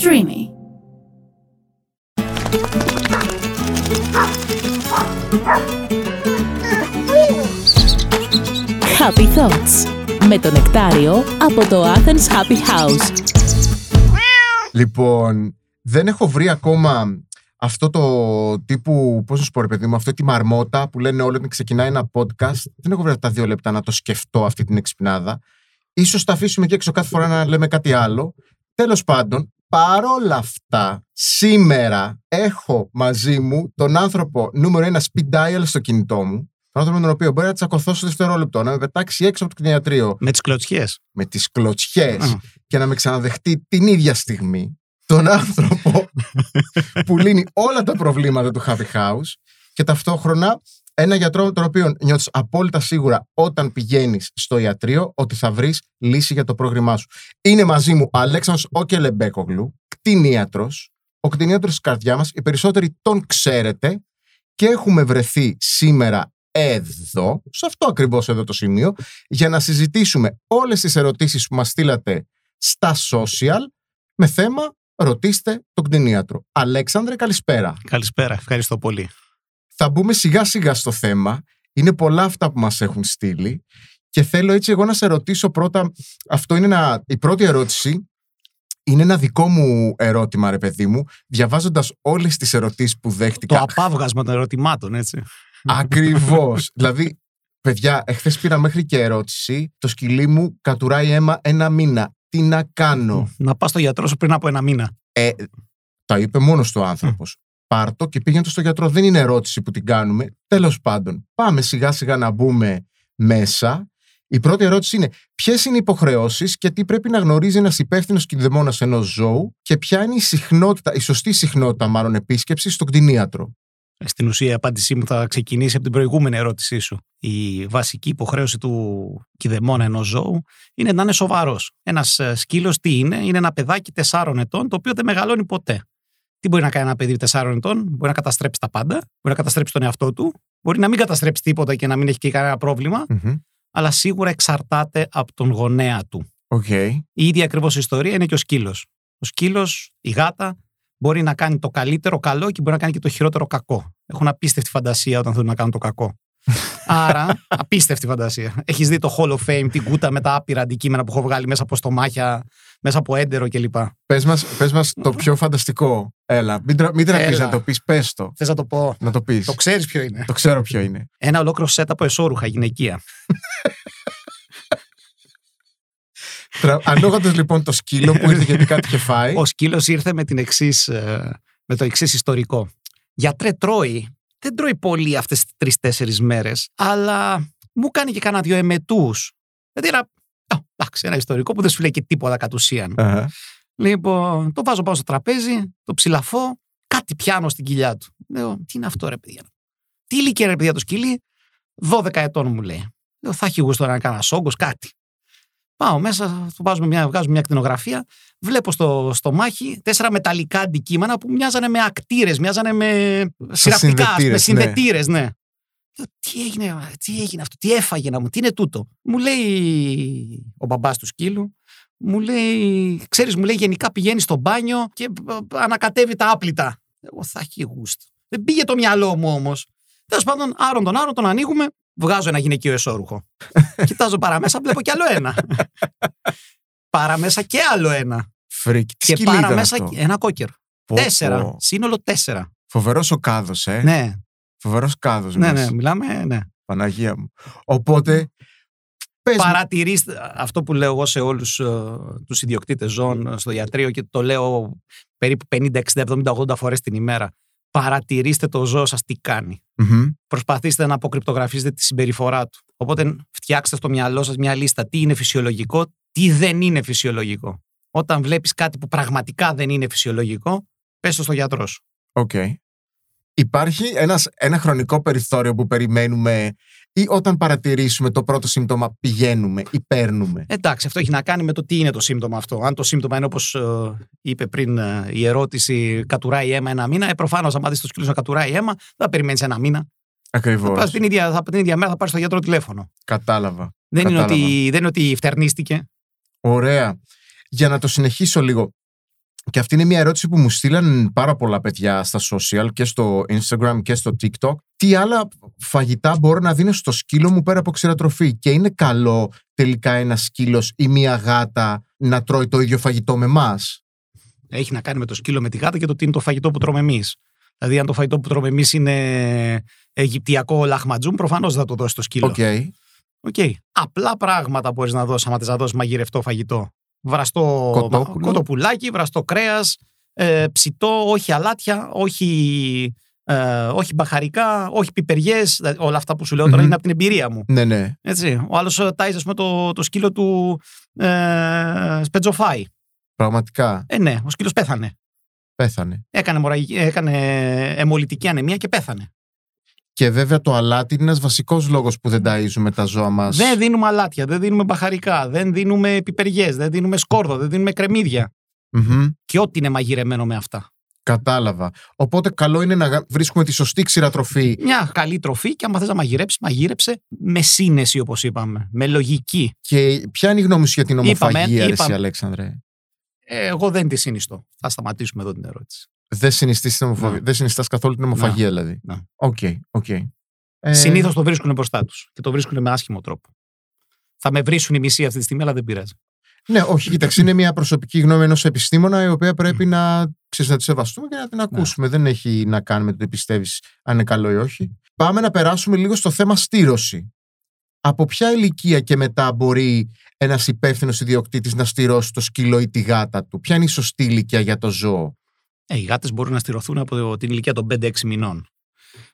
Streamy. Happy Thoughts με το νεκτάριο από το Athens Happy House. Λοιπόν, δεν έχω βρει ακόμα αυτό το τύπου, πώς να σου πω ρε παιδί μου, αυτή τη μαρμότα που λένε όλοι ότι ξεκινάει ένα podcast. Δεν έχω βρει αυτά τα δύο λεπτά να το σκεφτώ αυτή την εξυπνάδα. Ίσως τα αφήσουμε και έξω κάθε φορά να λέμε κάτι άλλο. Τέλος πάντων, παρόλα αυτά, σήμερα έχω μαζί μου τον άνθρωπο νούμερο ένα speed dial στο κινητό μου. Τον άνθρωπο με τον οποίο μπορεί να τσακωθώ στο δευτερόλεπτο, να με πετάξει έξω από το κτηνιατρίο Με τις κλωτσιές. με τις κλωτσιές Α. και να με ξαναδεχτεί την ίδια στιγμή τον άνθρωπο που λύνει όλα τα προβλήματα του Happy House και ταυτόχρονα ένα γιατρό με τον οποίο νιώθεις απόλυτα σίγουρα όταν πηγαίνεις στο ιατρείο ότι θα βρεις λύση για το πρόβλημά σου. Είναι μαζί μου ο Αλέξανδρος Όκελεμπέκογλου, κτηνίατρος, ο κτηνίατρος της καρδιάς μας, οι περισσότεροι τον ξέρετε και έχουμε βρεθεί σήμερα εδώ, σε αυτό ακριβώς εδώ το σημείο, για να συζητήσουμε όλες τις ερωτήσεις που μας στείλατε στα social με θέμα ρωτήστε τον κτηνίατρο. Αλέξανδρε, καλησπέρα. Καλησπέρα, ευχαριστώ πολύ. Θα μπούμε σιγά σιγά στο θέμα. Είναι πολλά αυτά που μας έχουν στείλει και θέλω έτσι εγώ να σε ρωτήσω πρώτα, αυτό είναι ένα, η πρώτη ερώτηση είναι ένα δικό μου ερώτημα ρε παιδί μου, διαβάζοντας όλες τις ερωτήσεις που Το δέχτηκα. απάβγασμα των ερωτημάτων, έτσι. Ακριβώς. δηλαδή, παιδιά, εχθές πήρα μέχρι και ερώτηση, το σκυλί μου κατουράει αίμα ένα μήνα. Τι να κάνω; Να πας στο γιατρό σου πριν από ένα μήνα. Ε, τα είπε μόνος του άνθρωπος. Πάρτο και πήγαινε το στο γιατρό. Δεν είναι ερώτηση που την κάνουμε. Τέλος πάντων, πάμε σιγά σιγά να μπούμε μέσα. Η πρώτη ερώτηση είναι ποιες είναι οι υποχρεώσεις και τι πρέπει να γνωρίζει ένας υπεύθυνος κινδεμόνα ενός ζώου και ποια είναι η συχνότητα, η σωστή συχνότητα μάλλον επίσκεψης στον κτηνίατρο; Στην ουσία, η απάντησή μου θα ξεκινήσει από την προηγούμενη ερώτησή σου. Η βασική υποχρέωση του κηδεμόνα ενός ζώου είναι να είναι σοβαρός. Ένας σκύλος τι είναι, είναι ένα παιδάκι 4 ετών, το οποίο δεν μεγαλώνει ποτέ. Τι μπορεί να κάνει ένα παιδί 4 ετών, μπορεί να καταστρέψει τα πάντα, μπορεί να καταστρέψει τον εαυτό του, μπορεί να μην καταστρέψει τίποτα και να μην έχει και κανένα πρόβλημα, Μμμ. αλλά σίγουρα εξαρτάται από τον γονέα του. Οκ. Η ίδια ακριβώς ιστορία είναι και ο σκύλος. Ο σκύλος, η γάτα, μπορεί να κάνει το καλύτερο καλό και μπορεί να κάνει και το χειρότερο κακό. Έχουν απίστευτη φαντασία όταν θέλουν να κάνουν το κακό. Άρα, απίστευτη φαντασία. Έχεις δει το Hall of Fame, την κούτα με τα άπειρα αντικείμενα που έχω βγάλει μέσα από στομάχια, μέσα από έντερο κλπ. Πες μας, πες μας το πιο φανταστικό. Έλα, μην, τρα, μην τραπείς Έλα. να το πεις, πες το. Θες να το πω. Να το πεις. Το ξέρεις ποιο είναι. Το ξέρω ποιο είναι. Ένα ολόκληρο σετ από εσώρουχα γυναικεία. Τρα... Ανόγοντας λοιπόν το σκύλο που ήρθε γιατί κάτι είχε φάει. Ο σκύλος ήρθε με, την εξής, ε, με το εξής ιστορικό. Γιατρέ, τρώει. Δεν τρώει πολύ αυτές τις τρει-τέσσερι μέρες, αλλά μου κάνει και κανένα δυο εμετούς. Δηλαδή ένα. α, εντάξει, ένα ιστορικό που δεν σου λέει και τίποτα κατ' ουσίαν. Αχα. Λοιπόν, το βάζω πάνω στο τραπέζι, το ψηλαφώ, κάτι πιάνω στην κοιλιά του. Λέω, τι είναι αυτό, ρε παιδιά; Τι ηλικία, ρε παιδιά, το σκυλί; 12 ετών μου λέει. Λέω, θα έχει γούστο να κάνω όγκος, κάτι. Πάω μέσα, του βάζουμε μια, βγάζουμε μια ακτινογραφία. Βλέπω στο, στο μάχη τέσσερα μεταλλικά αντικείμενα που μοιάζανε με ακτήρες, μοιάζανε με σειραπτικά, συνδετήρες, με ναι. συνδετήρες, ναι. Λέω, τι έγινε, τι έγινε αυτό, τι έφαγε να μου, τι είναι τούτο. Μου λέει ο μπαμπάς του σκύλου, μου λέει, ξέρεις, μου λέει γενικά πηγαίνει στο μπάνιο και ε, ανακατεύει τα άπλυτα. Εγώ θα έχει γούστο. Δεν πήγε το μυαλό μου όμως. Τέλος πάντων, άρον τον άρον τον ανοίγουμε, βγάζω ένα γυναικείο εσώρουχο. Κοιτάζω παραμέσα, βλέπω κι άλλο ένα. παραμέσα και άλλο ένα. Φρίκη. Τι και σκυλί ήταν παραμέσα αυτό; ένα κόκερ. Πω, τέσσερα. πω. Σύνολο τέσσερα. Φοβερός ο κάδος, ε. Ναι, Φοβερός κάδος ναι, μας. ναι, μιλάμε, ναι. Παναγία μου. Οπότε, πες μου. Παρατηρήστε αυτό που λέω εγώ σε όλους ε, τους ιδιοκτήτες ζώων ε, στο ιατρείο και το λέω περίπου 50, 60, 70, 80 φορές την ημέρα. Παρατηρήστε το ζώο σας τι κάνει. Μμμ. Προσπαθήστε να αποκρυπτογραφήσετε τη συμπεριφορά του. Οπότε φτιάξτε στο μυαλό σας μια λίστα τι είναι φυσιολογικό, τι δεν είναι φυσιολογικό. Όταν βλέπεις κάτι που πραγματικά δεν είναι φυσιολογικό, πες το στο γιατρό σου. Οκ. Υπάρχει ένας, ένα χρονικό περιθώριο που περιμένουμε ή όταν παρατηρήσουμε το πρώτο σύμπτωμα πηγαίνουμε ή παίρνουμε; Εντάξει, αυτό έχει να κάνει με το τι είναι το σύμπτωμα αυτό. Αν το σύμπτωμα είναι όπως είπε πριν ε, η ερώτηση, κατουράει αίμα ένα μήνα, ε, προφανώς, αν δεις το σκύλο να κατουράει αίμα, δεν θα περιμένεις ένα μήνα. Ακριβώς. Πας την, ίδια, θα, την ίδια μέρα θα πάρεις στο γιατρό τηλέφωνο. Κατάλαβα. Δεν είναι, Κατάλαβα. ότι, δεν είναι ότι φτερνίστηκε. Ωραία. Για να το συνεχίσω λίγο. Και αυτή είναι μια ερώτηση που μου στείλαν πάρα πολλά παιδιά στα social και στο Instagram και στο TikTok. Τι άλλα φαγητά μπορώ να δίνω στο σκύλο μου πέρα από ξηρατροφή. Και είναι καλό τελικά ένα σκύλος ή μια γάτα να τρώει το ίδιο φαγητό με εμάς; Έχει να κάνει με το σκύλο με τη γάτα και το τι είναι το φαγητό που τρώμε εμείς. Δηλαδή, αν το φαγητό που τρώμε εμείς είναι αιγυπτιακό λαχματζούμ, προφανώς θα το δώσει το σκύλο. Οκ. Okay. Απλά πράγματα μπορείς να δώσεις, άμα θες να δώσεις μαγειρευτό φαγητό. Βραστό Κοτόπουλο. κοτοπουλάκι, βραστό κρέας, ε, ψητό, όχι αλάτια, όχι, ε, όχι μπαχαρικά, όχι πιπεριές. Όλα αυτά που σου λέω τώρα Μμμ. είναι από την εμπειρία μου. Ναι, ναι. Έτσι. Ο άλλος τάιζε, ας πούμε, το, το σκύλο του ε, σπετζοφάι. Πραγματικά Ε, ναι, ο σκύλος πέθανε. πέθανε. Έκανε, μοραγική- έκανε αιμολυτική ανεμία και πέθανε. Και βέβαια το αλάτι είναι ένας βασικός λόγος που δεν ταΐζουμε τα ζώα μας. Δεν δίνουμε αλάτια, δεν δίνουμε μπαχαρικά, δεν δίνουμε πιπεριές, δεν δίνουμε σκόρδο, δεν δίνουμε κρεμμύδια. Και ό,τι είναι μαγειρεμένο με αυτά. Κατάλαβα. Οπότε καλό είναι να γα- βρίσκουμε τη σωστή ξηρατροφή. Μια καλή τροφή και άμα θες να μαγειρέψεις, μαγείρεψε με σύνεση όπως είπαμε. Με λογική. Και ποια είναι η γνώμη σου για την Είπαμε, ομοφαγία, ρε, εσύ, είπαμε. Αλέξανδρε; Ε, εγώ δεν τη συνιστώ. Θα σταματήσουμε εδώ την ερώτηση. Δεν συνιστείς την ωμοφαγία. Ναι. Δεν συνιστάς καθόλου την ωμοφαγία, δηλαδή. Ναι. OK, OK. Ε, Συνήθως το βρίσκουν μπροστά τους και το βρίσκουν με άσχημο τρόπο. Θα με βρίσουν οι μισοί αυτή τη στιγμή, αλλά δεν πειράζει. Ναι, όχι, κοίταξε, είναι μια προσωπική γνώμη ενός επιστήμονα, η οποία πρέπει να, ξέρεις, να τη σεβαστούμε και να την ακούσουμε. Δεν έχει να κάνει με το τι πιστεύεις, αν είναι καλό ή όχι. Πάμε να περάσουμε λίγο στο θέμα στείρωση. Από ποια ηλικία και μετά μπορεί ένας υπεύθυνος ιδιοκτήτης να στειρώσει το σκύλο ή τη γάτα του, Ποια είναι η σωστή ηλικία για το ζώο; Ε, οι γάτες μπορούν να στειρωθούν από την ηλικία των 5-6 μηνών.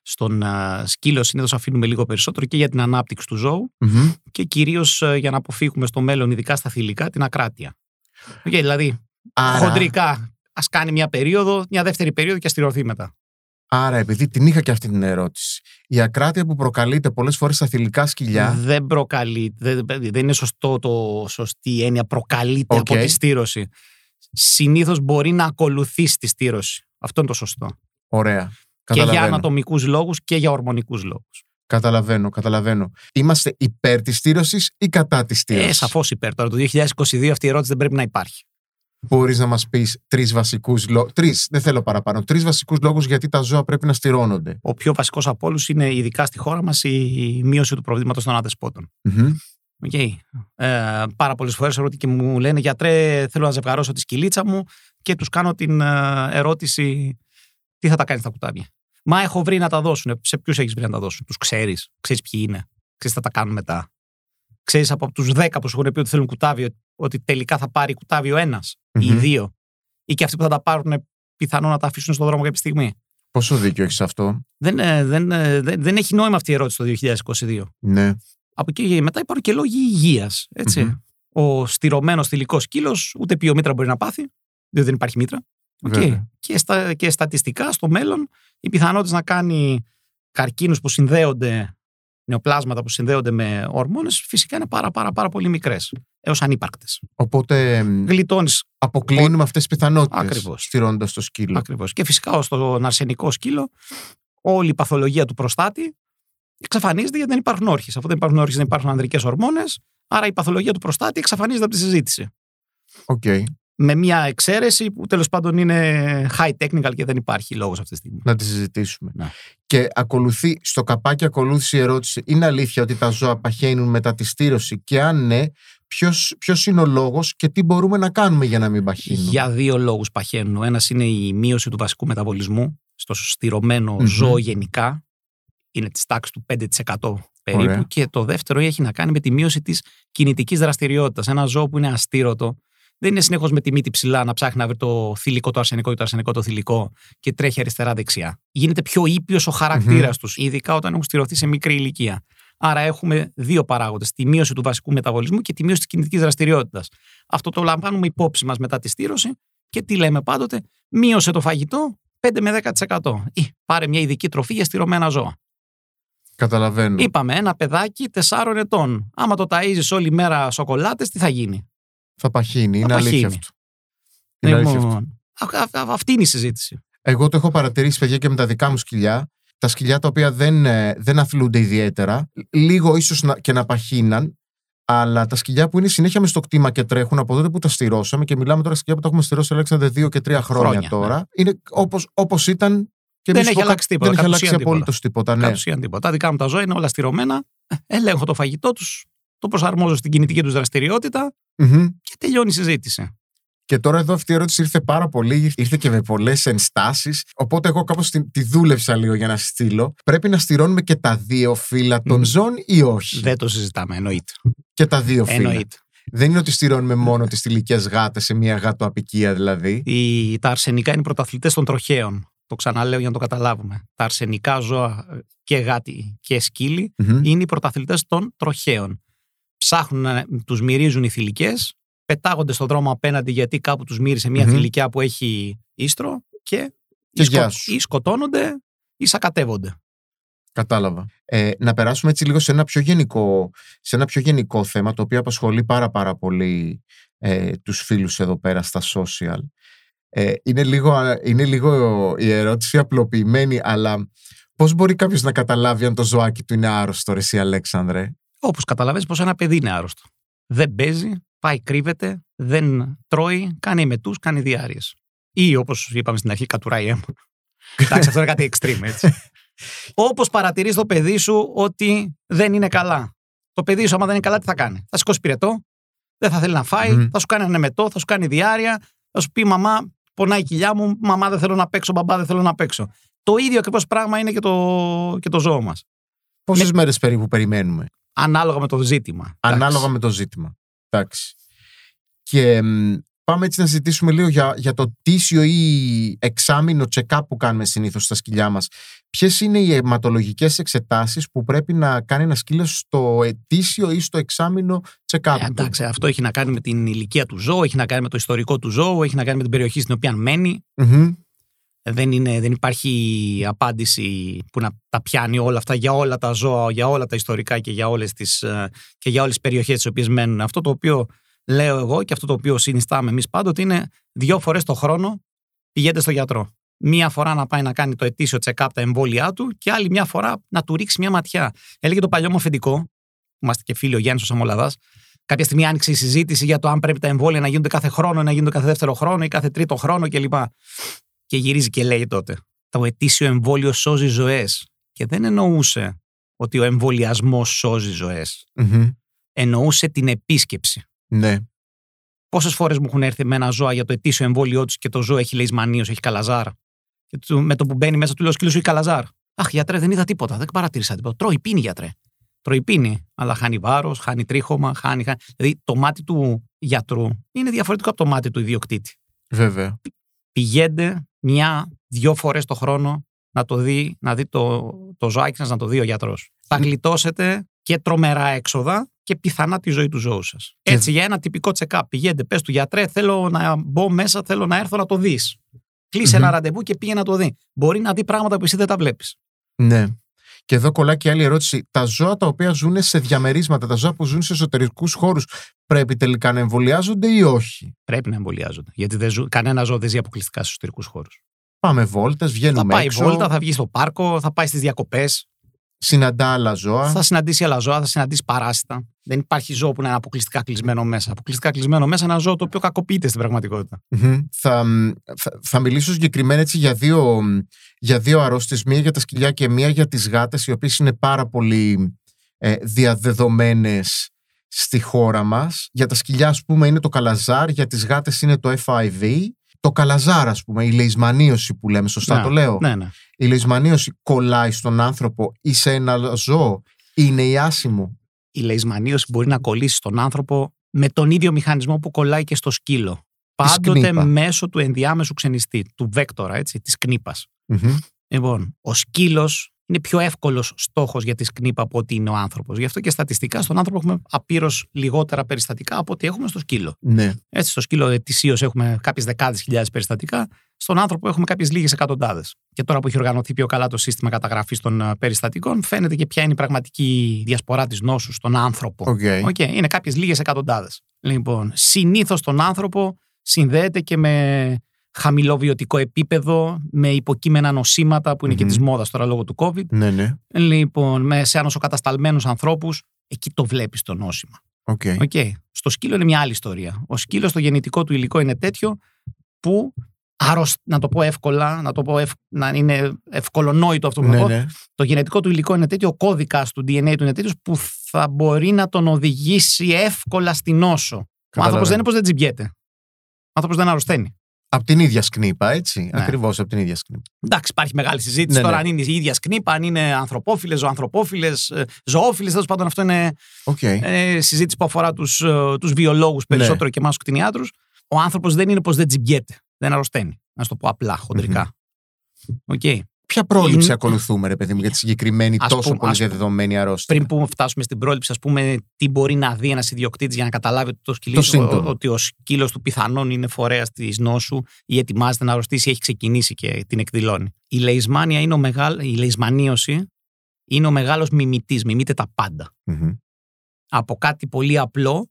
Στον α, σκύλο συνήθως αφήνουμε λίγο περισσότερο και για την ανάπτυξη του ζώου Μμμ. και κυρίως για να αποφύγουμε στο μέλλον, ειδικά στα θηλυκά, την ακράτεια. Οκ, δηλαδή, Άρα, χοντρικά, ας κάνει μια περίοδο, μια δεύτερη περίοδο και στειρωθεί μετά. άρα, επειδή την είχα και αυτή την ερώτηση, η ακράτεια που προκαλείται πολλές φορές στα θηλυκά σκυλιά. Δεν προκαλεί, δεν, δεν είναι σωστό το σωστή έννοια, προκαλείται Οκ. από τη στείρωση. Συνήθως μπορεί να ακολουθήσει τη στήρωση. Αυτό είναι το σωστό. Ωραία. Και για Καταλαβαίνω. ανατομικούς λόγους και για ορμονικούς λόγους. Καταλαβαίνω, καταλαβαίνω. Είμαστε υπέρ της στήρωσης ή κατά της στήρωσης; Ε, σαφώς υπέρ. Τώρα το 2022 αυτή η ερώτηση δεν πρέπει να υπάρχει. Μπορείς να μας πεις τρεις βασικούς λόγου. Τρεις, δεν θέλω παραπάνω. Τρεις βασικούς λόγους γιατί τα ζώα πρέπει να στηρώνονται. Ο πιο βασικός από όλους είναι, ειδικά στη χώρα μας, η μείωση του προβλήματος των αδεσπότων. Μμμ. Οκ. Ε, πάρα πολλές φορές ερώτηση και μου λένε γιατρέ, θέλω να ζευγαρώσω τη σκυλίτσα μου και τους κάνω την ε, ερώτηση τι θα τα κάνεις στα κουτάβια. Μα έχω βρει να τα δώσουν. Σε ποιους έχεις βρει να τα δώσουν, τους ξέρεις, ξέρεις ποιοι είναι, ξέρεις τι θα τα κάνουν μετά. Ξέρεις από τους 10 που σου έχουν πει ότι θέλουν κουτάβι, ότι τελικά θα πάρει κουτάβι ο ένας ή οι Μμμ. δύο; Ή και αυτοί που θα τα πάρουν πιθανόν να τα αφήσουν στον δρόμο κάποια στιγμή; Πόσο δίκιο έχεις σ' αυτό; Δεν, ε, δεν, ε, δεν, δεν έχει νόημα αυτή η ερώτηση το 2022. Ναι. Από εκεί και μετά υπάρχουν και λόγοι υγείας. Μμμ. Ο στειρωμένος θηλυκός σκύλος, ούτε πυομήτρα μπορεί να πάθει, διότι δεν υπάρχει μήτρα. Οκ. Βέβαια. Και, στα, και στατιστικά στο μέλλον οι πιθανότητες να κάνει καρκίνους που συνδέονται, νεοπλάσματα που συνδέονται με ορμόνες φυσικά είναι πάρα, πάρα, πάρα πολύ μικρές. Έως ανύπαρκτες. Οπότε μ, Γλιτώνεις αποκλίνουμε αυτές τις πιθανότητες. Ακριβώς. Στειρώνοντας το σκύλο. ακριβώς. Και φυσικά στον αρσενικό σκύλο, όλη η παθολογία του προστάτη εξαφανίζεται γιατί δεν υπάρχουν όρχες. Αφού δεν υπάρχουν όρχες, δεν υπάρχουν ανδρικές ορμόνες. Άρα η παθολογία του προστάτη εξαφανίζεται από τη συζήτηση. Οκ. Με μια εξαίρεση που τέλος πάντων είναι high technical και δεν υπάρχει λόγος αυτή τη στιγμή. Να τη συζητήσουμε. Ναι. Και ακολουθεί, στο καπάκι ακολούθησε η ερώτηση, είναι αλήθεια ότι τα ζώα παχαίνουν μετά τη στείρωση; Και αν ναι, ποιος είναι ο λόγος και τι μπορούμε να κάνουμε για να μην παχύνουν. Για δύο λόγους παχαίνουν. Ο ένας είναι η μείωση του βασικού μεταβολισμού στο στηρωμένο Μμμ. ζώο γενικά. Είναι της τάξης του 5% περίπου. Ωραία. Και το δεύτερο έχει να κάνει με τη μείωση της κινητικής δραστηριότητας. Ένα ζώο που είναι αστήρωτο δεν είναι συνεχώς με τη μύτη ψηλά να ψάχνει να βρει το θηλυκό, το αρσενικό ή το αρσενικό, το θηλυκό και τρέχει αριστερά-δεξιά. Γίνεται πιο ήπιος ο χαρακτήρας τους, ειδικά όταν έχουν στηρωθεί σε μικρή ηλικία. Άρα έχουμε δύο παράγοντες. Τη μείωση του βασικού μεταβολισμού και τη μείωση της κινητικής δραστηριότητας. Αυτό το λαμβάνουμε υπόψη μας μετά τη στήρωση και τι λέμε πάντοτε, μείωσε το φαγητό 5 με 10%. Ή πάρε μια ειδική τροφή για στηρωμένα ζώα. Καταλαβαίνω. Είπαμε ένα παιδάκι 4 ετών. Άμα το ταΐζεις όλη μέρα σοκολάτες, τι θα γίνει; Θα παχύνει. Είναι παχύνει. αλήθεια αυτό. Είναι αλήθεια αυτό. Λοιπόν, α- α- α- αυτή είναι η συζήτηση. Εγώ το έχω παρατηρήσει, παιδιά, και με τα δικά μου σκυλιά. Τα σκυλιά τα οποία δεν, ε, δεν αθλούνται ιδιαίτερα, λίγο ίσως και να παχύναν, Αλλά τα σκυλιά που είναι συνέχεια μες στο κτήμα και τρέχουν από τότε που τα στηρώσαμε και μιλάμε τώρα σκυλιά που τα έχουμε στηρώσει, Αλέξανδρε, δύο και τρία χρόνια, Χρόνια, τώρα. ναι. Είναι όπως όπως ήταν. Και Δεν μη σου έχει πω κα- αλλάξει τίποτα, Δεν έχει κατ' αλλάξει ουσίαν τίποτα. απολύτως τίποτα. Ναι. Κατ' ουσίαν τίποτα. Τα δικά μου τα ζώα είναι όλα στηρωμένα. Ελέγχω το φαγητό τους, το προσαρμόζω στην κινητική τους δραστηριότητα Μμμ. και τελειώνει η συζήτηση. Και τώρα εδώ αυτή η ερώτηση ήρθε πάρα πολύ, ήρθε και με πολλές ενστάσεις. Οπότε εγώ κάπως τη, τη δούλεψα λίγο για να στείλω. Πρέπει να στηρώνουμε και τα δύο φύλλα των Μμ. ζώων ή όχι; Δεν το συζητάμε, εννοείται. Και τα δύο φύλλα. εννοείται. Δεν είναι ότι στηρώνουμε μόνο τις τηλικέ γάτες σε μια γάτο-απικία δηλαδή. Οι, τα αρσενικά είναι οι πρωταθλητές των τροχαίων. Το ξαναλέω για να το καταλάβουμε. Τα αρσενικά ζώα ε, και γάτι και σκύλοι Μμμ. είναι οι πρωταθλητές των τροχαίων. Ψάχνουν να τους μυρίζουν οι θηλυκές, πετάγονται στον δρόμο απέναντι γιατί κάπου τους μύρισε μια Μμμ. θηλυκιά που έχει ίστρο και, Και ή, γεια σου. ή σκοτώνονται ή σακατεύονται. Κατάλαβα. Ε, να περάσουμε έτσι λίγο σε ένα πιο γενικό, σε ένα πιο γενικό θέμα το οποίο απασχολεί πάρα πάρα πολύ ε, τους φίλους εδώ πέρα στα social. Ε, είναι, λίγο, α- είναι λίγο η ερώτηση απλοποιημένη αλλά πώς μπορεί κάποιος να καταλάβει αν το ζωάκι του είναι άρρωστο ρε εσύ Αλέξανδρε; Όπως καταλαβαίνεις πως ένα παιδί είναι άρρωστο. Δεν παίζει, πάει, κρύβεται, δεν τρώει, κάνει ημετού, κάνει διάρειε. Ή όπως είπαμε στην αρχή, κατουράει αίμα. Εντάξει, αυτό είναι κάτι extreme, έτσι. Όπως παρατηρείς το παιδί σου ότι δεν είναι καλά. Το παιδί σου, άμα δεν είναι καλά, τι θα κάνει; Θα σηκώσει πυρετό, δεν θα θέλει να φάει, Μμμ. θα σου κάνει ένα εμετό, θα σου κάνει διάρεια, θα σου πει μαμά, πονάει η κοιλιά μου, μαμά δεν θέλω να παίξω, μπαμπά δεν θέλω να παίξω. Το ίδιο ακριβώς πράγμα είναι και το, και το ζώο μας. Πόσες μέρες περίπου περιμένουμε; Ανάλογα με το ζήτημα. Ανάλογα Εντάξει. με το ζήτημα. Εντάξει. Και μ, πάμε έτσι να συζητήσουμε λίγο για, για το τίσιο ή εξάμεινο check-up που κάνουμε συνήθως στα σκυλιά μας. Ποιες είναι οι αιματολογικές εξετάσεις που πρέπει να κάνει ένας σκύλος στο ετήσιο ή στο εξάμεινο check-up; Ε, του. εντάξει, αυτό έχει να κάνει με την ηλικία του ζώου, έχει να κάνει με το ιστορικό του ζώου, έχει να κάνει με την περιοχή στην οποία μένει. Μμμ. Δεν, είναι, δεν υπάρχει απάντηση που να τα πιάνει όλα αυτά για όλα τα ζώα, για όλα τα ιστορικά και για όλες τις, ε, και για όλες τις περιοχές τις οποίες μένουν. Αυτό το οποίο λέω εγώ και αυτό το οποίο συνιστάμε εμείς πάντοτε είναι δύο φορές το χρόνο πηγαίνετε στο γιατρό. Μία φορά να πάει να κάνει το ετήσιο check-up τα εμβόλια του και άλλη μια φορά να του ρίξει μια ματιά. Έλεγε το παλιό μου αφεντικό, που είμαστε και φίλοι ο Γιάννης ο Σαμολαδάς, κάποια στιγμή άνοιξε η συζήτηση για το αν πρέπει τα εμβόλια να γίνονται κάθε χρόνο, να γίνονται κάθε δεύτερο χρόνο ή κάθε τρίτο χρόνο κλπ. Και γυρίζει και λέει τότε: Το ετήσιο εμβόλιο σώζει ζωές. Και δεν εννοούσε ότι ο εμβολιασμός σώζει ζωές. Μμμ. Εννοούσε την επίσκεψη. Ναι. Πόσες φορές μου έχουν έρθει με ένα ζώα για το ετήσιο εμβόλιο τους και το ζώο έχει λεϊσμανίω, έχει καλαζάρ. Και του, με το που μπαίνει μέσα του λέω: Σκύλος σου έχει καλαζάρ. Αχ, γιατρέ, δεν είδα τίποτα, δεν παρατήρησα τίποτα. Τρώει, πίνει, γιατρέ. Τρώει, πίνει, αλλά χάνει βάρος, χάνει τρίχωμα, χάνει, χάνει. Δηλαδή το μάτι του γιατρού είναι διαφορετικό από το μάτι του ιδιοκτήτη. Βέβαια. Πηγαίνετε μια-δυο φορές το χρόνο να το δει, να δει το, το ζωάκι σας, να το δει ο γιατρός. Θα γλιτώσετε και τρομερά έξοδα και πιθανά τη ζωή του ζώου σας. Έτσι, για ένα τυπικό check-up. Πηγαίνετε, πες του γιατρέ, θέλω να μπω μέσα, θέλω να έρθω να το δεις. Κλείσε Μμμ. ένα ραντεβού και πήγε να το δει. Μπορεί να δει πράγματα που εσύ δεν τα βλέπεις. Ναι. Και εδώ κολλάει και άλλη ερώτηση. Τα ζώα τα οποία ζουν σε διαμερίσματα, τα ζώα που ζουν σε εσωτερικούς χώρους, πρέπει τελικά να εμβολιάζονται ή όχι; Πρέπει να εμβολιάζονται. Γιατί δεν ζου, κανένα ζώο δεν ζει αποκλειστικά στου εσωτερικούς χώρους. Πάμε βόλτες, Θα βγαίνουμε πάει έξω, βόλτα, θα βγει στο πάρκο, θα πάει στις διακοπές, συναντά άλλα ζώα. θα συναντήσει άλλα ζώα, θα συναντήσει παράσιτα. Δεν υπάρχει ζώο που να είναι αποκλειστικά κλεισμένο μέσα. Αποκλειστικά κλεισμένο μέσα είναι ένα ζώο το οποίο κακοποιείται στην πραγματικότητα. Μμμ. Θα, μ, θα, θα μιλήσω συγκεκριμένα έτσι για δύο, μ, για δύο αρρώστιες, μία για τα σκυλιά και μία για τις γάτες, οι οποίες είναι πάρα πολύ ε, διαδεδομένες στη χώρα μας. Για τα σκυλιά, ας πούμε, είναι το καλαζάρ, για τις γάτες είναι το FIV. Το καλαζάρ, ας πούμε, η λεϊσμανίωση που λέμε, σωστά Ναι, το λέω. Ναι, ναι. Η λεϊσμανίωση κολλάει στον άνθρωπο ή σε ένα ζώο. Είναι η άσημο. Η λεϊσμανίωση μπορεί να κολλήσει στον άνθρωπο με τον ίδιο μηχανισμό που κολλάει και στο σκύλο. Πάντοτε κνήπα. μέσω του ενδιάμεσου ξενιστή, του βέκτορα, έτσι, της κνήπας. Μμμ. Λοιπόν, ο σκύλος είναι πιο εύκολος στόχος για τη σκνήπα από ότι είναι ο άνθρωπος. Γι' αυτό και στατιστικά στον άνθρωπο έχουμε απείρως λιγότερα περιστατικά από ό,τι έχουμε στο σκύλο. Ναι. Έτσι, στο σκύλο ετησίως έχουμε κάποιες δεκάδες χιλιάδες περιστατικά. Στον άνθρωπο έχουμε κάποιες λίγες εκατοντάδες. Και τώρα που έχει οργανωθεί πιο καλά το σύστημα καταγραφής των ε, περιστατικών, φαίνεται και ποια είναι η πραγματική διασπορά της νόσου στον άνθρωπο. OK. OK, είναι κάποιες λίγες εκατοντάδες. Λοιπόν, συνήθως στον άνθρωπο συνδέεται και με χαμηλό βιωτικό επίπεδο, με υποκείμενα νοσήματα που είναι και Μμμ. της μόδας τώρα λόγω του COVID. Ναι, ναι. Λοιπόν, με σε ανοσοκατασταλμένους ανθρώπους, εκεί το βλέπεις το νόσημα. OK. Okay. Στο σκύλο είναι μια άλλη ιστορία. Ο σκύλος, το γενετικό του υλικό είναι τέτοιο που άρρωσ, να το πω εύκολα, να το πω ευ, να είναι ευκολονόητο αυτό που Ναι, θα πω. ναι. Το γενετικό του υλικό είναι τέτοιο, ο κώδικας του DNA του είναι τέτοιος που θα μπορεί να τον οδηγήσει εύκολα στην νόσο. Ο άνθρωπος Καταλαβαίνω. δεν είναι πως δεν τσιμπιέται. Ο άνθρωπος δεν αρρωσταίνει. Από την ίδια σκνίπα, έτσι. Ναι. Ακριβώς από την ίδια σκνίπα. Εντάξει, υπάρχει μεγάλη συζήτηση Ναι, τώρα ναι. αν είναι η ίδια σκνίπα, αν είναι ανθρωπόφιλες, ζωανθρωπόφιλες, ζωόφιλες. Τέλος πάντων, αυτό είναι Οκ. ε, συζήτηση που αφορά τους τους βιολόγους περισσότερο και εμάς τους κτηνιάτρους. Ο άνθρωπος δεν είναι πως δεν τσιμπιέται, δεν αρρωσταίνει. Να σου το πω απλά, χοντρικά. Οκ. Ποια πρόληψη Είναι- ακολουθούμε, ρε παιδί μου, για τη συγκεκριμένη Ας τόσο πούμε- πολύ ας πούμε, διαδεδομένη αρρώστια; Πριν που φτάσουμε στην πρόληψη, ας πούμε, τι μπορεί να δει ένας ιδιοκτήτης για να καταλάβει ότι το, σκυλί, Το του- σύμπτωμα. ότι ο σκύλος του πιθανόν είναι φορέας της νόσου ή ετοιμάζεται να αρρωστήσει ή έχει ξεκινήσει και την εκδηλώνει. Η λεϊσμάνια είναι ο μεγάλος, η λεϊσμανίωση είναι ο μεγάλος μιμητής, μιμείται τα πάντα. Μμμ. Από κάτι πολύ απλό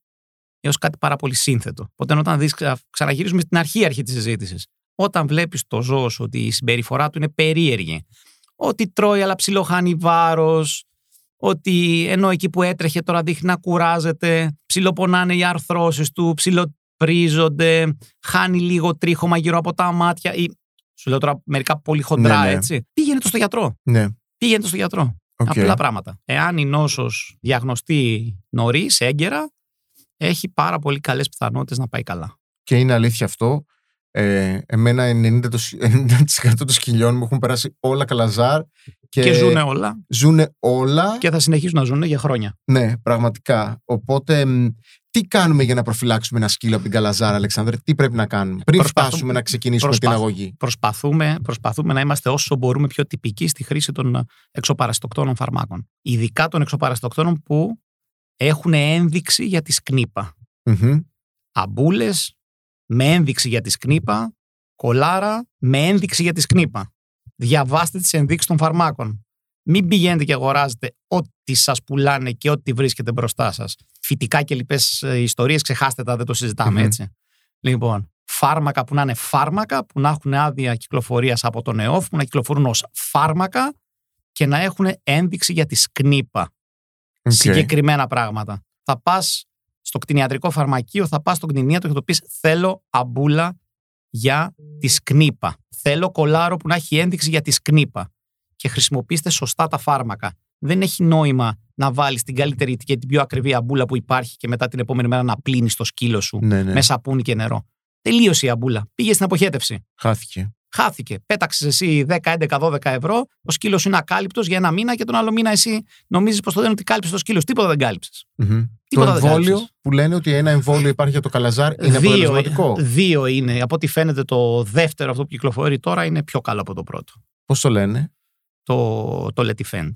έως κάτι πάρα πολύ σύνθετο. Οπότε, όταν δεις, ξαναγυρίζουμε στην αρχή, αρχή της συζήτησης. Όταν βλέπεις το ζώο σου ότι η συμπεριφορά του είναι περίεργη, ότι τρώει αλλά ψιλοχάνει βάρος, ότι ενώ εκεί που έτρεχε τώρα δείχνει να κουράζεται, ψιλοπονάνε οι αρθρώσεις του, ψιλοπρίζονται, χάνει λίγο τρίχωμα γύρω από τα μάτια ή σου λέω τώρα μερικά πολύ χοντρά Ναι, ναι. έτσι. Πήγαινε το στο γιατρό. Ναι. Πήγαινε το στο γιατρό. οκ. Απλά πράγματα. Εάν η νόσος διαγνωστεί νωρίς, έγκαιρα, έχει πάρα πολύ καλές πιθανότητες να πάει καλά. Και είναι αλήθεια αυτό. Ε, εμένα 90%, το σ- 90% των σκυλιών μου έχουν περάσει όλα καλαζάρ και, Και, ζουνε όλα ζουνε όλα. και θα συνεχίσουν να ζουν για χρόνια. Ναι, πραγματικά. Οπότε, μ, τι κάνουμε για να προφυλάξουμε ένα σκύλο από την καλαζάρ, Αλέξανδρε, τι πρέπει να κάνουμε; Πριν Προσπαθούμε- φτάσουμε να ξεκινήσουμε προσπαθ- την αγωγή. Προσπαθούμε, προσπαθούμε να είμαστε όσο μπορούμε πιο τυπικοί στη χρήση των εξωπαραστοκτώνων φαρμάκων. Ειδικά των εξωπαραστοκτώνων που έχουν ένδειξη για τη σκνήπα. Μμμ. Αμπούλες με ένδειξη για τη σκνήπα, κολάρα με ένδειξη για τη σκνήπα. Διαβάστε τις ενδείξεις των φαρμάκων. Μην πηγαίνετε και αγοράζετε ό,τι σας πουλάνε και ό,τι βρίσκεται μπροστά σας. Φυτικά και λοιπές ε, ιστορίες, ξεχάστε τα, δεν το συζητάμε Μμμ. έτσι. Λοιπόν, φάρμακα που να είναι φάρμακα, που να έχουν άδεια κυκλοφορίας από τον ΕΟΦ, που να κυκλοφορούν ως φάρμακα και να έχουν ένδειξη για τη σκνήπα Οκ. συγκεκριμένα πράγματα. Θα πας στο κτηνιατρικό φαρμακείο, θα πας στον κτηνίατρο και θα του πεις: Θέλω αμπούλα για τη σκνίπα. Θέλω κολάρο που να έχει ένδειξη για τη σκνίπα. Και χρησιμοποιήστε σωστά τα φάρμακα. Δεν έχει νόημα να βάλεις την καλύτερη και την πιο ακριβή αμπούλα που υπάρχει και μετά την επόμενη μέρα να πλύνεις το σκύλο σου Ναι, ναι. με σαπούνι και νερό. Τελείωσε η αμπούλα. Πήγες στην αποχέτευση. Χάθηκε. Χάθηκε. Πέταξες εσύ 10, 11, 12 ευρώ. Ο σκύλος είναι ακάλυπτος για ένα μήνα και τον άλλο μήνα εσύ νομίζεις πως το δεν ότι κάλυψε το σκύλος. Τίποτα δεν κάλυψες. Μμμ. Το Τίποτα δεν εμβόλιο κάλυψες. που λένε ότι ένα εμβόλιο υπάρχει για το καλαζάρ είναι αποτελεσματικό. δύο είναι. Από ό,τι φαίνεται το δεύτερο αυτό που κυκλοφορεί τώρα είναι πιο καλό από το πρώτο. Πώς το λένε, Το, το Letifend.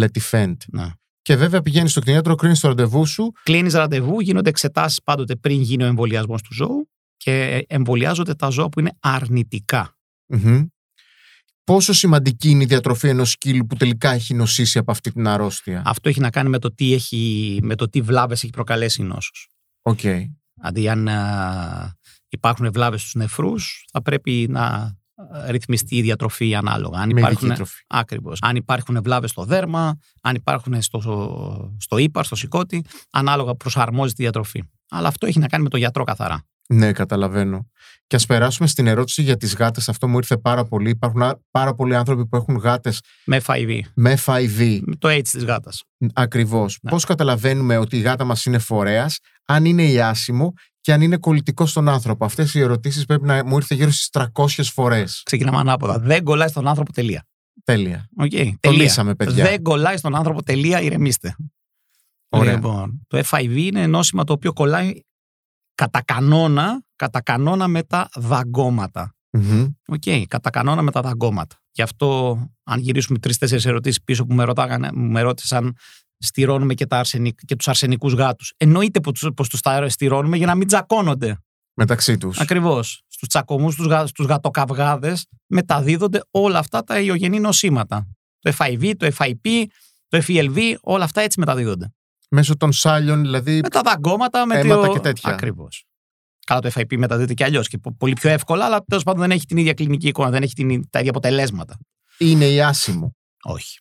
Letifend. Ναι. Και βέβαια πηγαίνει στο κτηνίατρο, κρίνεις το ραντεβού σου. Κλείνεις ραντεβού, γίνονται εξετάσεις πάντοτε πριν γίνει ο εμβολιασμός του ζώου και εμβολιάζονται τα ζώα που είναι αρνητικά. Μμμ. Πόσο σημαντική είναι η διατροφή ενός σκύλου που τελικά έχει νοσήσει από αυτή την αρρώστια; Αυτό έχει να κάνει με το τι, έχει, με το τι βλάβες έχει προκαλέσει η νόσος. Οκ. Δηλαδή, αν α, υπάρχουν βλάβες στους νεφρούς, θα πρέπει να α, ρυθμιστεί η διατροφή ανάλογα. Αν Με υπάρχουν, ειδική τροφή. Ακριβώς. Αν υπάρχουν βλάβες στο δέρμα, αν υπάρχουν στο, στο ήπαρ, στο συκώτι, ανάλογα προσαρμόζεται η διατροφή. Αλλά αυτό έχει να κάνει με το γιατρό καθαρά. Ναι, καταλαβαίνω. Και ας περάσουμε στην ερώτηση για τις γάτες. Αυτό μου ήρθε πάρα πολύ. Υπάρχουν α- πάρα πολλοί άνθρωποι που έχουν γάτες Με FIV. με FIV. Με το AIDS της γάτας. Ακριβώς. Ναι. Πώς καταλαβαίνουμε ότι η γάτα μας είναι φορέας, αν είναι ιάσιμο και αν είναι κολλητικός στον άνθρωπο. Αυτές οι ερωτήσεις πρέπει να μου ήρθε γύρω στις 300 φορές. Ξεκινάμε ανάποδα. Δεν κολλάει στον άνθρωπο τελεία. Τέλεια. Okay, Το τελεία. λύσαμε, παιδιά. Δεν κολλάει στον άνθρωπο τελεία, ηρεμήστε. Ωραία. Λοιπόν, το FIV είναι νόσημα το οποίο κολλάει κατά κανόνα, κατά κανόνα με τα δαγκώματα. Μμμ. Οκ, κατά κανόνα με τα δαγκώματα. Γι' αυτό, αν γυρίσουμε τρεις-τέσσερις ερωτήσεις πίσω που με, ρωτάγανε, μου με ρώτησαν, στειρώνουμε και, τα αρσενικ, και τους αρσενικούς γάτους. Εννοείται πως τους τα στειρώνουμε για να μην τσακώνονται. Μεταξύ τους. Ακριβώς. Στους τσακωμούς, στους γα, στους γατοκαυγάδες μεταδίδονται όλα αυτά τα ιογενή νοσήματα. Το FIV, το FIP, το FELV, όλα αυτά έτσι μεταδίδονται. Μέσω των σάλιων, δηλαδή. Με τα δαγκώματα, με Αίματα το... και τέτοια. Ακριβώς. Καλά, το FIP μεταδίδεται και αλλιώς και πο- πολύ πιο εύκολα, αλλά τέλος πάντων δεν έχει την ίδια κλινική εικόνα, δεν έχει την, τα ίδια αποτελέσματα. Είναι ιάσιμο. Όχι.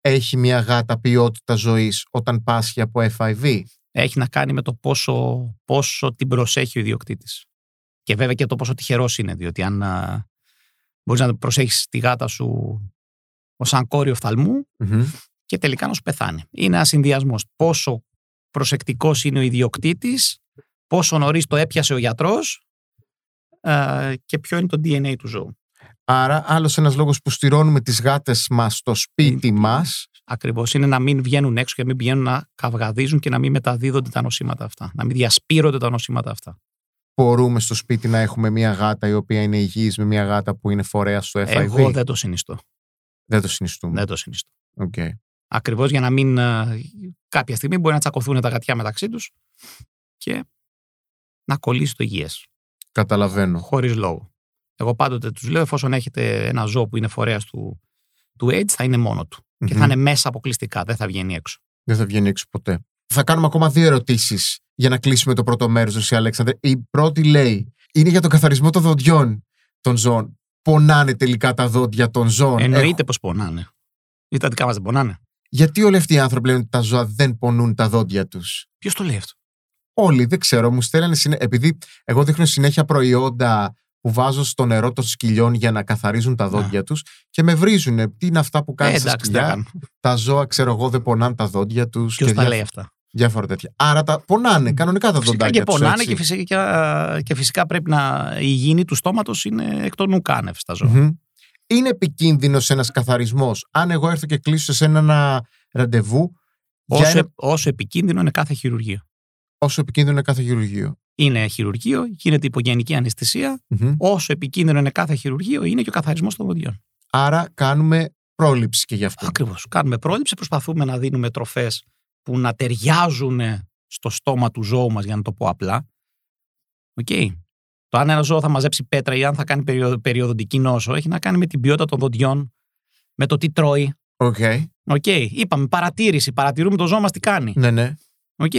Έχει μια γάτα ποιότητα ζωής όταν πάσχει από FIV. έχει να κάνει με το πόσο, πόσο την προσέχει ο ιδιοκτήτης. Και βέβαια και το πόσο τυχερός είναι, διότι αν α, μπορείς να προσέχεις τη γάτα σου ως σαν κόριο φθαλμού Μμμ. Και τελικά να σου πεθάνει. Είναι ένας συνδυασμός. Πόσο προσεκτικός είναι ο ιδιοκτήτης, πόσο νωρίς το έπιασε ο γιατρός ε, και ποιο είναι το DNA του ζώου. Άρα, άλλος ένας λόγος που στηρώνουμε τις γάτες μας στο σπίτι μας. Ακριβώς. Είναι να μην βγαίνουν έξω και να μην πηγαίνουν να καυγαδίζουν και να μην μεταδίδονται τα νοσήματα αυτά. Να μην διασπείρονται τα νοσήματα αυτά. Μπορούμε στο σπίτι να έχουμε μια γάτα η οποία είναι υγιής με μια γάτα που είναι φορέας του FIV. Εγώ δεν το συνιστώ. Δεν το συνιστούμε. Δεν το συνιστώ. Οκ. Ακριβώς για να μην. ε, κάποια στιγμή μπορεί να τσακωθούν τα γατιά μεταξύ τους και να κολλήσει το υγιές. Καταλαβαίνω. Χωρίς λόγο. Εγώ πάντοτε τους λέω, εφόσον έχετε ένα ζώο που είναι φορέας του, του AIDS, θα είναι μόνο του. Και Μμμ. θα είναι μέσα αποκλειστικά, δεν θα βγαίνει έξω. Δεν θα βγαίνει έξω ποτέ. Θα κάνουμε ακόμα δύο ερωτήσεις για να κλείσουμε το πρώτο μέρος, Ζωσή Αλέξανδρε. Η πρώτη λέει: Είναι για τον καθαρισμό των δοντιών των ζώων. Πονάνε τελικά τα δόντια των ζώων. Εννοείται πως πονάνε. Ή τα δικά μας δεν πονάνε. Γιατί όλοι αυτοί οι άνθρωποι λένε ότι τα ζώα δεν πονούν τα δόντια τους; Ποιος το λέει αυτό; Όλοι, δεν ξέρω, μου στέλνανε συνέ... Επειδή εγώ δείχνω συνέχεια προϊόντα που βάζω στο νερό των σκυλιών για να καθαρίζουν τα δόντια τους και με βρίζουν. Τι είναι αυτά που κάνεις Ε, στα εντάξει, τι να σκυλιά. κάνω. Τα ζώα, ξέρω εγώ, δεν πονάνε τα δόντια τους. Ποιος τα λέει αυτά; Διάφορα τέτοια. Άρα τα πονάνε κανονικά τα Φυσικά δοντάκια και τους, πονάνε έτσι. και φυσικά, και φυσικά πρέπει να. Η υγιεινή του στόματος είναι εκ των ουκάνευ στα ζώα. Μμμ. Είναι επικίνδυνος ένας καθαρισμός. Αν εγώ έρθω και κλείσω σε ένα ραντεβού, για Όσο, ένα- όσο επικίνδυνο είναι κάθε χειρουργείο. όσο επικίνδυνο είναι κάθε χειρουργείο. Είναι χειρουργείο, γίνεται υπογενική αναισθησία. Μμμ. Όσο επικίνδυνο είναι κάθε χειρουργείο, είναι και ο καθαρισμός των δοντιών. Άρα κάνουμε πρόληψη και γι' αυτό. Ακριβώς. Κάνουμε πρόληψη, προσπαθούμε να δίνουμε τροφές που να ταιριάζουν στο στόμα του ζώου μας, για να το πω απλά. Οκ. Το αν ένα ζώο θα μαζέψει πέτρα ή αν θα κάνει περιο- περιοδοντική νόσο έχει να κάνει με την ποιότητα των δοντιών, με το τι τρώει. OK. OK. Είπαμε παρατήρηση. Παρατηρούμε το ζώο μας τι κάνει. Ναι, ναι. Οκ.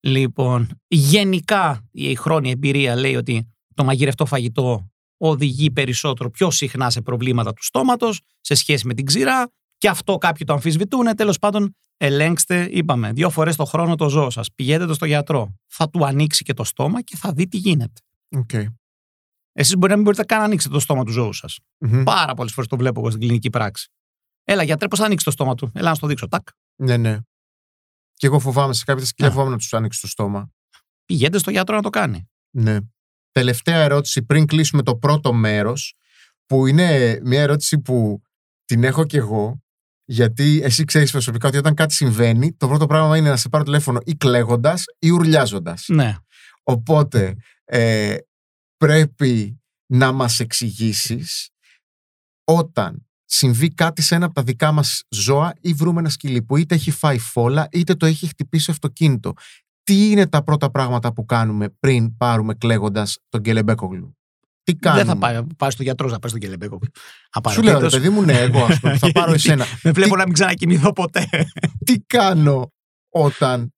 Λοιπόν, γενικά η χρόνια εμπειρία λέει ότι το μαγειρευτό φαγητό οδηγεί περισσότερο πιο συχνά σε προβλήματα του στόματος σε σχέση με την ξηρά και αυτό κάποιοι το αμφισβητούν. Τέλος πάντων, ελέγξτε, είπαμε, δύο φορές το χρόνο το ζώο σας. Πηγαίνετε το στο γιατρό. Θα του ανοίξει και το στόμα και θα δει τι γίνεται. Οκ. Εσείς μπορεί να μην μπορείτε καν να ανοίξετε το στόμα του ζώου σας. Μμμ. Πάρα πολλές φορές το βλέπω εγώ στην κλινική πράξη. Έλα, γιατρέ, πώς θα ανοίξεις το στόμα του; Έλα να στο δείξω. Τάκ. Ναι, ναι. Και εγώ φοβάμαι σε κάποια σκυλιά Ναι. φοβάμαι να τους ανοίξει το στόμα. Πηγαίνετε στο γιατρό να το κάνει. Ναι. Τελευταία ερώτηση πριν κλείσουμε το πρώτο μέρος, που είναι μια ερώτηση που την έχω κι εγώ. Γιατί εσύ ξέρεις προσωπικά ότι όταν κάτι συμβαίνει, το πρώτο πράγμα είναι να σε πάρω τηλέφωνο ή κλαίγοντας ή ουρλιάζοντας. Ναι. Οπότε ε, πρέπει να μας εξηγήσεις όταν συμβεί κάτι σε ένα από τα δικά μας ζώα ή βρούμε ένα σκυλί που είτε έχει φάει φόλα είτε το έχει χτυπήσει αυτοκίνητο. Τι είναι τα πρώτα πράγματα που κάνουμε πριν πάρουμε κλαίγοντας τον κελεμπέκογλου; Τι κάνουμε. Δεν θα πάει, πάει στο γιατρό να πάει στον Κελεμπέκο. Σου λέω, ρε παιδί μου, ναι, εγώ ας πούμε, θα πάρω εσένα. Με βλέπω Τι- να μην ξανακοιμηθώ ποτέ. Τι κάνω όταν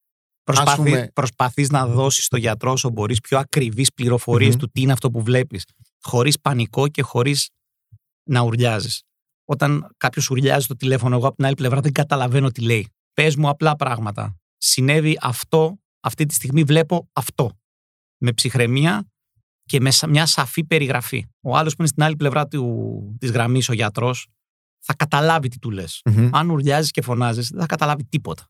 Προσπαθεί, πούμε- Προσπαθείς να δώσεις στο γιατρό όσο μπορείς πιο ακριβείς πληροφορίες Μμμ. του τι είναι αυτό που βλέπεις. Χωρίς πανικό και χωρίς να ουρλιάζεις. Όταν κάποιος ουρλιάζει στο τηλέφωνο, εγώ από την άλλη πλευρά δεν καταλαβαίνω τι λέει. Πες μου απλά πράγματα. Συνέβη αυτό, αυτή τη στιγμή βλέπω αυτό. Με ψυχραιμία και με σα- μια σαφή περιγραφή. Ο άλλος που είναι στην άλλη πλευρά του, της γραμμής, ο γιατρός, θα καταλάβει τι του λες. Μμμ. Αν ουρλιάζεις και φωνάζεις, δεν θα καταλάβει τίποτα.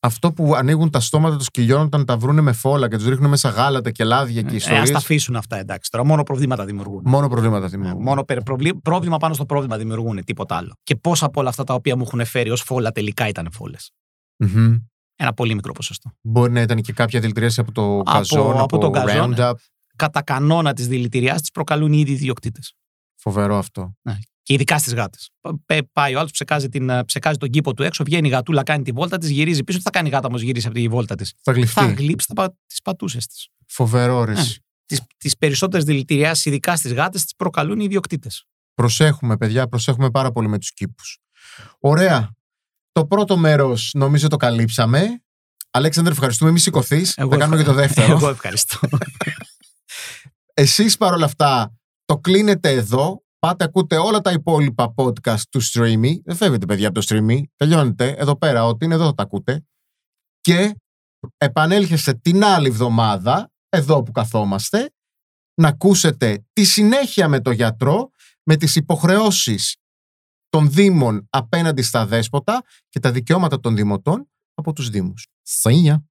Αυτό που ανοίγουν τα στόματα των σκυλιών όταν τα βρούνε με φόλα και τους ρίχνουν μέσα γάλατα και λάδια και Ε, ιστορίες, ας τα αφήσουν αυτά, εντάξει. Τώρα μόνο προβλήματα δημιουργούν. μόνο προβλήματα Ε, δημιουργούν. Μόνο περι- προβλή- πρόβλημα πάνω στο πρόβλημα δημιουργούν, τίποτα άλλο. Και πόσα από όλα αυτά τα οποία μου έχουν φέρει ως φόλα τελικά ήταν φόλες. Μμμ. Ένα πολύ μικρό ποσοστό. Μπορεί να ήταν και κάποια δηλητηρίαση από το καζόν, από από, τον καζόν, Roundup. Κατά κανόνα της δηλητηριάς της προκαλούν οι ίδιοι ιδιοκτήτες. Φοβερό αυτό. Και ειδικά στις γάτες. Πάει ο άλλος, ψεκάζει, την, ε, ψεκάζει τον κήπο του έξω, βγαίνει η γατούλα, κάνει τη βόλτα της, γυρίζει πίσω. Τι θα κάνει η γάτα όμως γυρίσει από τη βόλτα της; Θα γλυφτεί. Θα γλύψει τις πατούσες της. Φοβερό ρε. Ναι. Τις περισσότερες δηλητηριάσεις, ειδικά στις γάτες, τις προκαλούν οι ιδιοκτήτες. Προσέχουμε, παιδιά, προσέχουμε πάρα πολύ με τους κήπους. Ωραία. Το πρώτο μέρος νομίζω το καλύψαμε. Αλέξανδρε, ευχαριστούμε. Μη σηκωθείς. Θα κάνουμε και το δεύτερο. Εγώ ευχαριστώ. Εσείς παρόλα αυτά το κλείνετε εδώ. Πάτε ακούτε όλα τα υπόλοιπα podcast του Streamy. Δεν φεύγετε παιδιά από το Streamy. Τελειώνετε εδώ πέρα. Ό,τι είναι εδώ θα τα ακούτε. Και επανέλχεστε την άλλη εβδομάδα, εδώ που καθόμαστε, να ακούσετε τη συνέχεια με το γιατρό, με τις υποχρεώσεις των Δήμων απέναντι στα δέσποτα και τα δικαιώματα των Δημοτών από τους Δήμους. Σανιά!